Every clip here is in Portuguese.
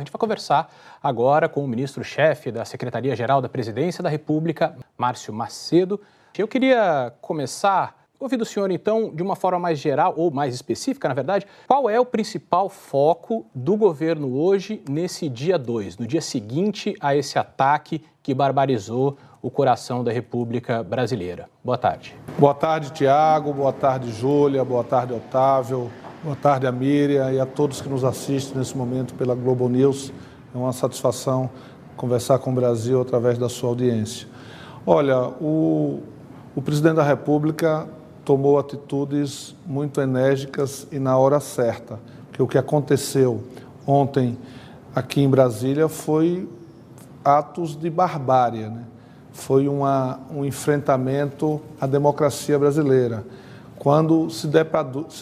A gente vai conversar agora com o ministro-chefe da Secretaria-Geral da Presidência da República, Márcio Macedo. Eu queria começar ouvindo o senhor, então, de uma forma mais geral, ou mais específica, na verdade, qual é o principal foco do governo hoje, nesse dia 2, no dia seguinte a esse ataque que barbarizou o coração da República Brasileira? Boa tarde. Boa tarde, Tiago. Boa tarde, Júlia. Boa tarde, Otávio. Boa tarde, a Miriam e a todos que nos assistem nesse momento pela Globo News. É uma satisfação conversar com o Brasil através da sua audiência. Olha, o, o presidente da República tomou atitudes muito enérgicas e na hora certa. Que o que aconteceu ontem aqui em Brasília foi atos de barbárie, né? foi uma, um enfrentamento à democracia brasileira. Quando se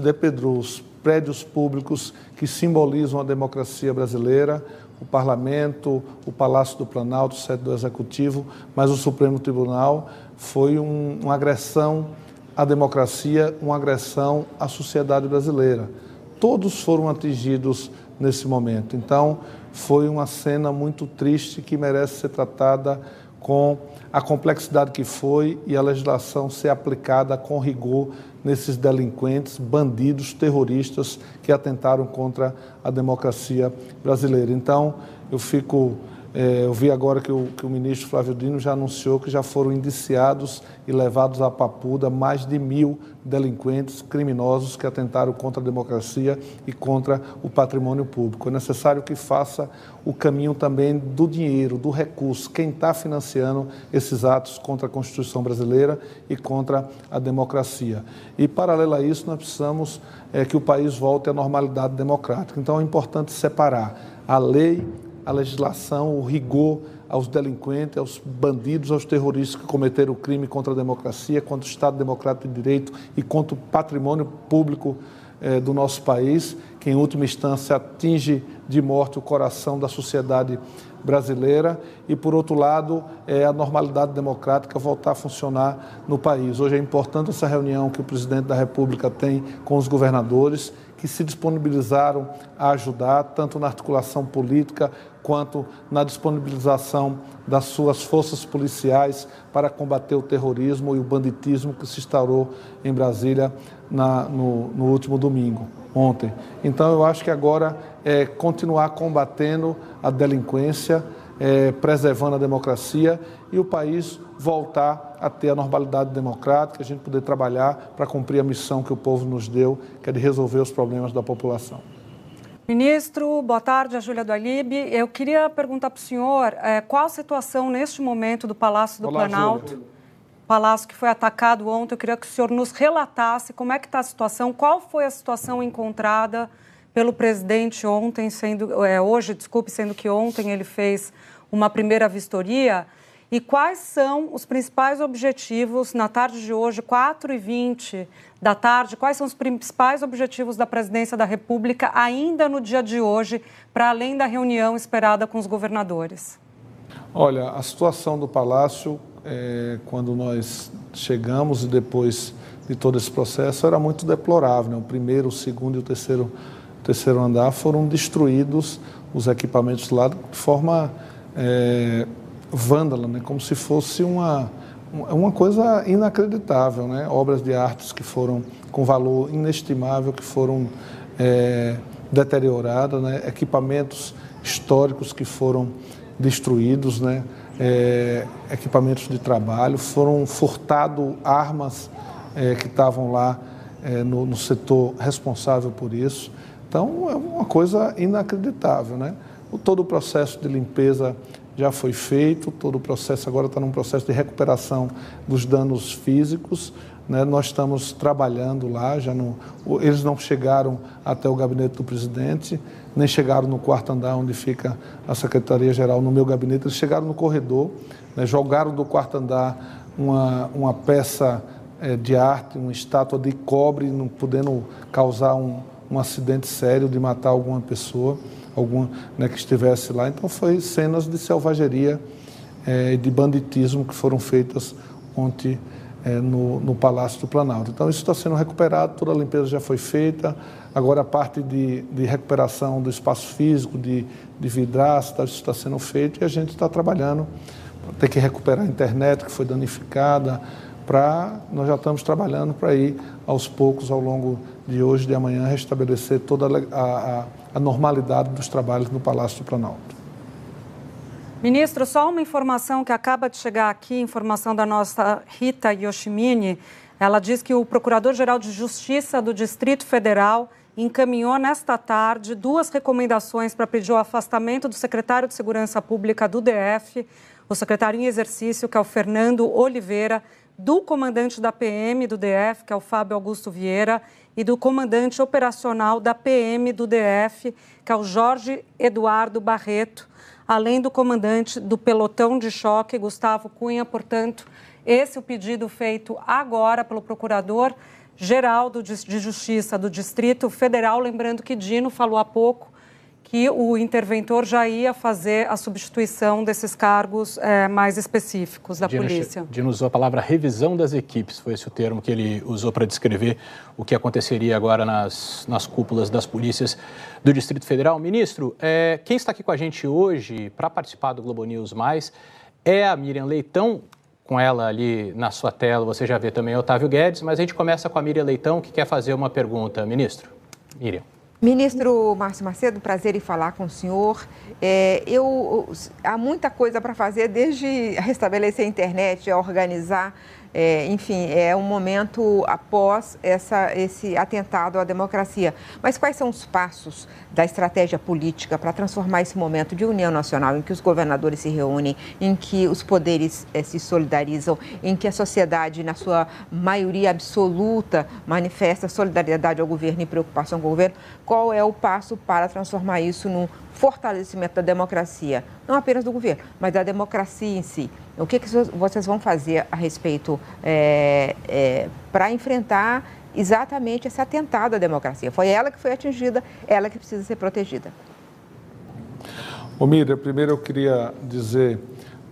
depedrou os prédios públicos que simbolizam a democracia brasileira, o Parlamento, o Palácio do Planalto, o sede do Executivo, mas o Supremo Tribunal, foi um, uma agressão à democracia, uma agressão à sociedade brasileira. Todos foram atingidos nesse momento. Então, foi uma cena muito triste que merece ser tratada com a complexidade que foi e a legislação ser aplicada com rigor nesses delinquentes, bandidos, terroristas que atentaram contra a democracia brasileira. Então, eu fico é, eu vi agora que o, que o, ministro Flávio Dino já anunciou que já foram indiciados e levados à papuda mais de mil delinquentes criminosos que atentaram contra a democracia e contra o patrimônio público. É necessário que faça o caminho também do dinheiro, do recurso, quem está financiando esses atos contra a Constituição brasileira e contra a democracia. E, paralelo a isso, nós precisamos é, que o país volte à normalidade democrática. Então, é importante separar a lei a legislação, o rigor aos delinquentes, aos bandidos, aos terroristas que cometeram o crime contra a democracia, contra o Estado Democrático de Direito e contra o patrimônio público eh, do nosso país, que em última instância atinge de morte o coração da sociedade brasileira e, por outro lado, é a normalidade democrática voltar a funcionar no país. Hoje é importante essa reunião que o presidente da República tem com os governadores, que se disponibilizaram a ajudar, tanto na articulação política quanto na disponibilização das suas forças policiais para combater o terrorismo e o banditismo que se instaurou em Brasília na, no, no último domingo, ontem. Então, eu acho que agora é continuar combatendo a delinquência, é, preservando a democracia e o país voltar a ter a normalidade democrática, a gente poder trabalhar para cumprir a missão que o povo nos deu, que é de resolver os problemas da população. Ministro, boa tarde, a Júlia do Alib. Eu queria perguntar para o senhor é, qual a situação neste momento do Palácio do Olá, Planalto. Júlia. Palácio que foi atacado ontem. Eu queria que o senhor nos relatasse como é que está a situação, qual foi a situação encontrada pelo presidente ontem, sendo é, hoje, desculpe, sendo que ontem ele fez uma primeira vistoria. E quais são os principais objetivos na tarde de hoje, 4h20 da tarde? Quais são os principais objetivos da presidência da República ainda no dia de hoje, para além da reunião esperada com os governadores? Olha, a situação do Palácio, é, quando nós chegamos e depois de todo esse processo, era muito deplorável. Né? O primeiro, o segundo e o terceiro, o terceiro andar foram destruídos os equipamentos lá de forma. É, vândala, né? como se fosse uma, uma coisa inacreditável, né? obras de artes que foram com valor inestimável, que foram é, deterioradas, né? equipamentos históricos que foram destruídos, né? É, equipamentos de trabalho, foram furtadas armas é, que estavam lá é, no, no, setor responsável por isso. Então, é uma coisa inacreditável. Né? Todo o processo de limpeza já foi feito, todo o processo agora está num processo de recuperação dos danos físicos. Né? Nós estamos trabalhando lá, já no, eles não chegaram até o gabinete do presidente, nem chegaram no quarto andar onde fica a Secretaria-Geral, no meu gabinete, eles chegaram no corredor, né? jogaram do quarto andar uma, uma peça é, de arte, uma estátua de cobre, não podendo causar um, um acidente sério de matar alguma pessoa algum né, que estivesse lá. Então, foi cenas de selvageria eh, e é, de banditismo que foram feitas ontem é, no, no, Palácio do Planalto. Então, isso está sendo recuperado, toda a limpeza já foi feita. Agora, a parte de, de recuperação do espaço físico, de, de vidraça, isso está sendo feito e a gente está trabalhando. Tem que recuperar a internet que foi danificada, para nós já estamos trabalhando para ir aos poucos ao longo de hoje e de amanhã restabelecer toda a, a, a normalidade dos trabalhos no Palácio do Planalto. Ministro, só uma informação que acaba de chegar aqui, informação da nossa Rita Yoshimine. Ela diz que o Procurador-Geral de Justiça do Distrito Federal encaminhou nesta tarde duas recomendações para pedir o afastamento do secretário de Segurança Pública do DF, o secretário em exercício, que é o Fernando Oliveira, do comandante da PM do DF, que é o Fábio Augusto Vieira, e do comandante operacional da PM do DF, que é o Jorge Eduardo Barreto, além do comandante do pelotão de choque, Gustavo Cunha. Portanto, esse é o pedido feito agora pelo procurador geral de Justiça do Distrito Federal. Lembrando que Dino falou há pouco que o interventor já ia fazer a substituição desses cargos é, mais específicos da Dino, polícia. Dino usou a palavra revisão das equipes, foi esse o termo que ele usou para descrever o que aconteceria agora nas, nas cúpulas das polícias do Distrito Federal. Ministro, é, quem está aqui com a gente hoje para participar do Globo News Mais é a Miriam Leitão, com ela ali na sua tela, você já vê também Otávio Guedes, mas a gente começa com a Miriam Leitão, que quer fazer uma pergunta. Ministro, Miriam. Ministro Márcio Macedo, prazer em falar com o senhor. É, eu, há muita coisa para fazer, desde restabelecer a internet, organizar é, enfim, é um momento após essa, esse atentado à democracia. Mas quais são os passos da estratégia política para transformar esse momento de união nacional, em que os governadores se reúnem, em que os poderes é, se solidarizam, em que a sociedade, na sua maioria absoluta, manifesta solidariedade ao governo e preocupação com o governo? Qual é o passo para transformar isso num fortalecimento da democracia, não apenas do governo, mas da democracia em si. O que, que vocês vão fazer a respeito é, é, para enfrentar exatamente esse atentado à democracia? Foi ela que foi atingida, ela que precisa ser protegida. Ô Miriam, primeiro eu queria dizer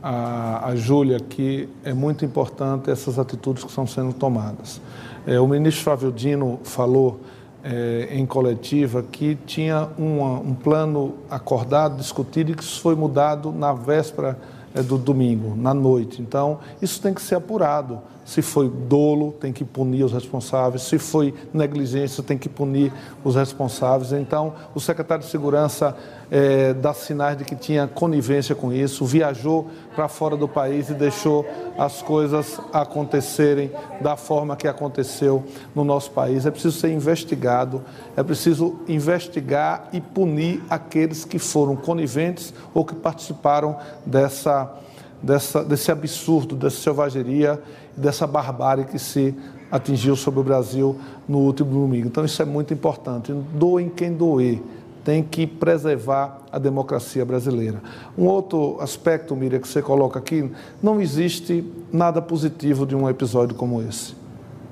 a, a Júlia que é muito importante essas atitudes que estão sendo tomadas. É, o ministro Flávio Dino falou é, em coletiva que tinha uma, um plano acordado, discutido e que isso foi mudado na véspera do domingo, na noite. Então, isso tem que ser apurado. Se foi dolo, tem que punir os responsáveis. Se foi negligência, tem que punir os responsáveis. Então, o secretário de Segurança é, dá sinais de que tinha conivência com isso, viajou para fora do país e deixou as coisas acontecerem da forma que aconteceu no nosso país. É preciso ser investigado, é preciso investigar e punir aqueles que foram coniventes ou que participaram dessa, dessa, desse absurdo, dessa selvageria, dessa barbárie que se atingiu sobre o Brasil no último domingo. Então, isso é muito importante. Doem quem doer tem que preservar a democracia brasileira. Um outro aspecto, Miriam, que você coloca aqui, não existe nada positivo de um episódio como esse.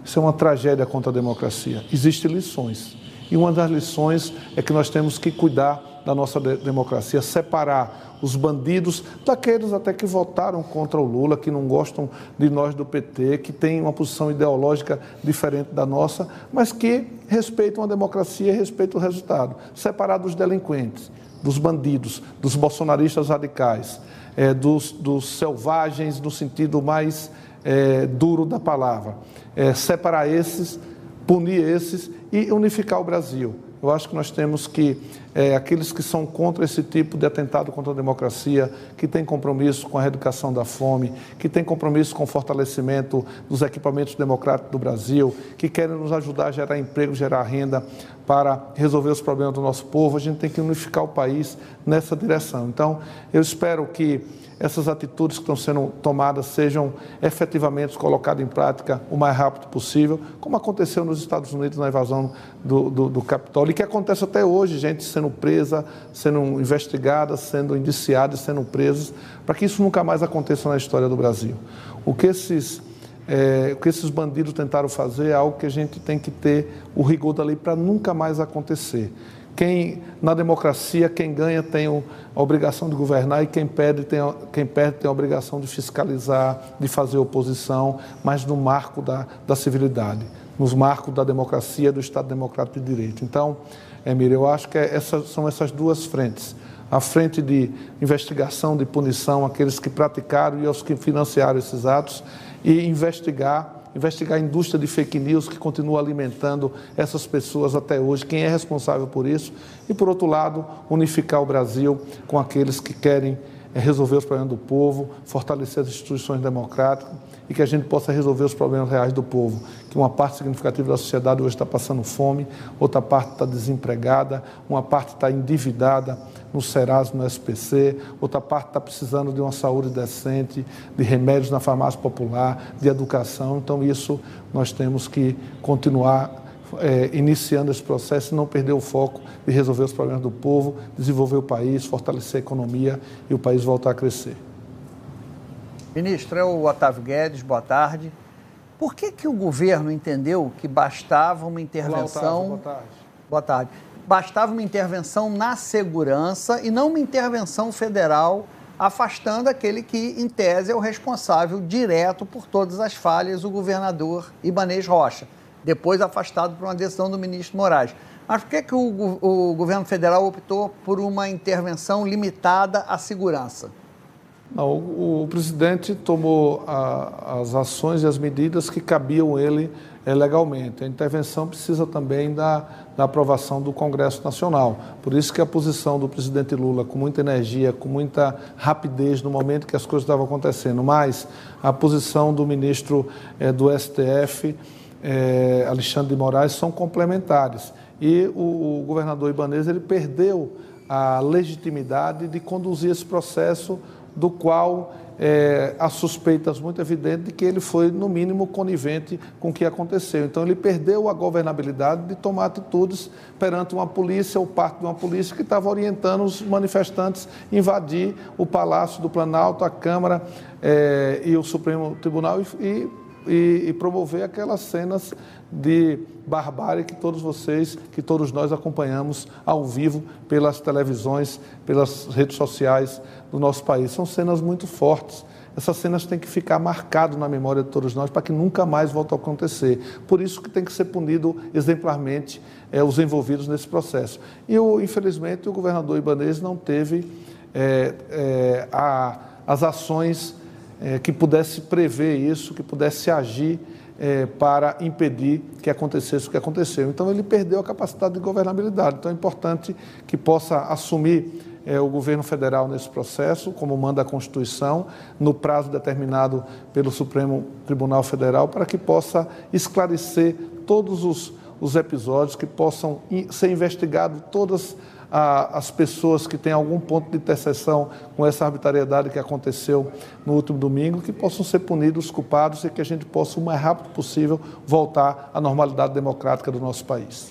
Isso é uma tragédia contra a democracia. Existem lições. E uma das lições é que nós temos que cuidar da nossa democracia, separar os bandidos daqueles até que votaram contra o Lula, que não gostam de nós do PT, que têm uma posição ideológica diferente da nossa, mas que respeitam a democracia e respeitam o resultado. Separar dos delinquentes, dos bandidos, dos bolsonaristas radicais, é, dos, dos, selvagens no sentido mais é, duro da palavra. É, separar esses, punir esses e unificar o Brasil. Eu acho que nós temos que, é, aqueles que são contra esse tipo de atentado contra a democracia, que têm compromisso com a erradicação da fome, que têm compromisso com o fortalecimento dos equipamentos democráticos do Brasil, que querem nos ajudar a gerar emprego, gerar renda para resolver os problemas do nosso povo, a gente tem que unificar o país nessa direção. Então, eu espero que essas atitudes que estão sendo tomadas sejam efetivamente colocadas em prática o mais rápido possível, como aconteceu nos Estados Unidos na invasão do, do, do Capitólio, e que acontece até hoje, gente sendo presa, sendo investigada, sendo indiciada, sendo presas, para que isso nunca mais aconteça na história do Brasil. O que esses é, o que esses bandidos tentaram fazer é algo que a gente tem que ter o rigor da lei para nunca mais acontecer. Quem, na democracia, quem ganha tem a obrigação de governar e quem perde tem, quem perde tem a obrigação de fiscalizar, de fazer oposição, mas no marco da, da civilidade, nos marcos da democracia, do Estado Democrático de Direito. Então, Emílio, eu acho que é essas, são essas duas frentes. à frente de investigação, de punição, aqueles que praticaram e aos que financiaram esses atos, e investigar investigar a indústria de fake news que continua alimentando essas pessoas até hoje, quem é responsável por isso, e por outro lado, unificar o Brasil com aqueles que querem eh, resolver os problemas do povo, fortalecer as instituições democráticas e que a gente possa resolver os problemas reais do povo. Que uma parte significativa da sociedade hoje está passando fome, outra parte está desempregada, uma parte está endividada no Serasa, no SPC, outra parte está precisando de uma saúde decente, de remédios na farmácia popular, de educação. Então, isso nós temos que continuar é, iniciando esse processo e não perder o foco de resolver os problemas do povo, desenvolver o país, fortalecer a economia e o país voltar a crescer. Ministro, é o Otávio Guedes, boa tarde. Por que, que o governo entendeu que bastava uma intervenção. Olá, Otávio, boa tarde. Boa tarde. Bastava uma intervenção na segurança e não uma intervenção federal afastando aquele que, em tese, é o responsável direto por todas as falhas, o governador Ibanês Rocha, depois afastado por uma decisão do ministro Moraes. Mas por que, que o, o governo federal optou por uma intervenção limitada à segurança? Não, o, o, presidente tomou a, as ações e as medidas que cabiam ele é, legalmente. A intervenção precisa também da, da aprovação do Congresso Nacional. Por isso que a posição do presidente Lula, com muita energia, com muita rapidez no momento que as coisas estavam acontecendo, mas a posição do ministro é, do STF, é, Alexandre de Moraes, são complementares. E o, o governador Ibanez ele perdeu a legitimidade de conduzir esse processo do qual é, há suspeitas muito evidentes de que ele foi, no mínimo, conivente com o que aconteceu. Então, ele perdeu a governabilidade de tomar atitudes perante uma polícia ou parte de uma polícia que estava orientando os manifestantes a invadir o Palácio do Planalto, a Câmara é, e o Supremo Tribunal e, e, e promover aquelas cenas de barbárie que todos vocês, que todos nós acompanhamos ao vivo pelas televisões, pelas redes sociais do nosso país. São cenas muito fortes. Essas cenas têm que ficar marcadas na memória de todos nós para que nunca mais volte a acontecer. Por isso que tem que ser punido exemplarmente é, os envolvidos nesse processo. E, o, infelizmente, o governador Ibanez não teve é, é, a, as ações que pudesse prever isso, que pudesse agir é, para impedir que acontecesse o que aconteceu. Então, ele perdeu a capacidade de governabilidade. Então, é importante que possa assumir é, o governo federal nesse processo, como manda a Constituição, no prazo determinado pelo Supremo Tribunal Federal, para que possa esclarecer todos os, os episódios, que possam ser investigados todas as pessoas que têm algum ponto de interseção com essa arbitrariedade que aconteceu no último domingo, que possam ser punidos os culpados e que a gente possa, o mais rápido possível, voltar à normalidade democrática do nosso país.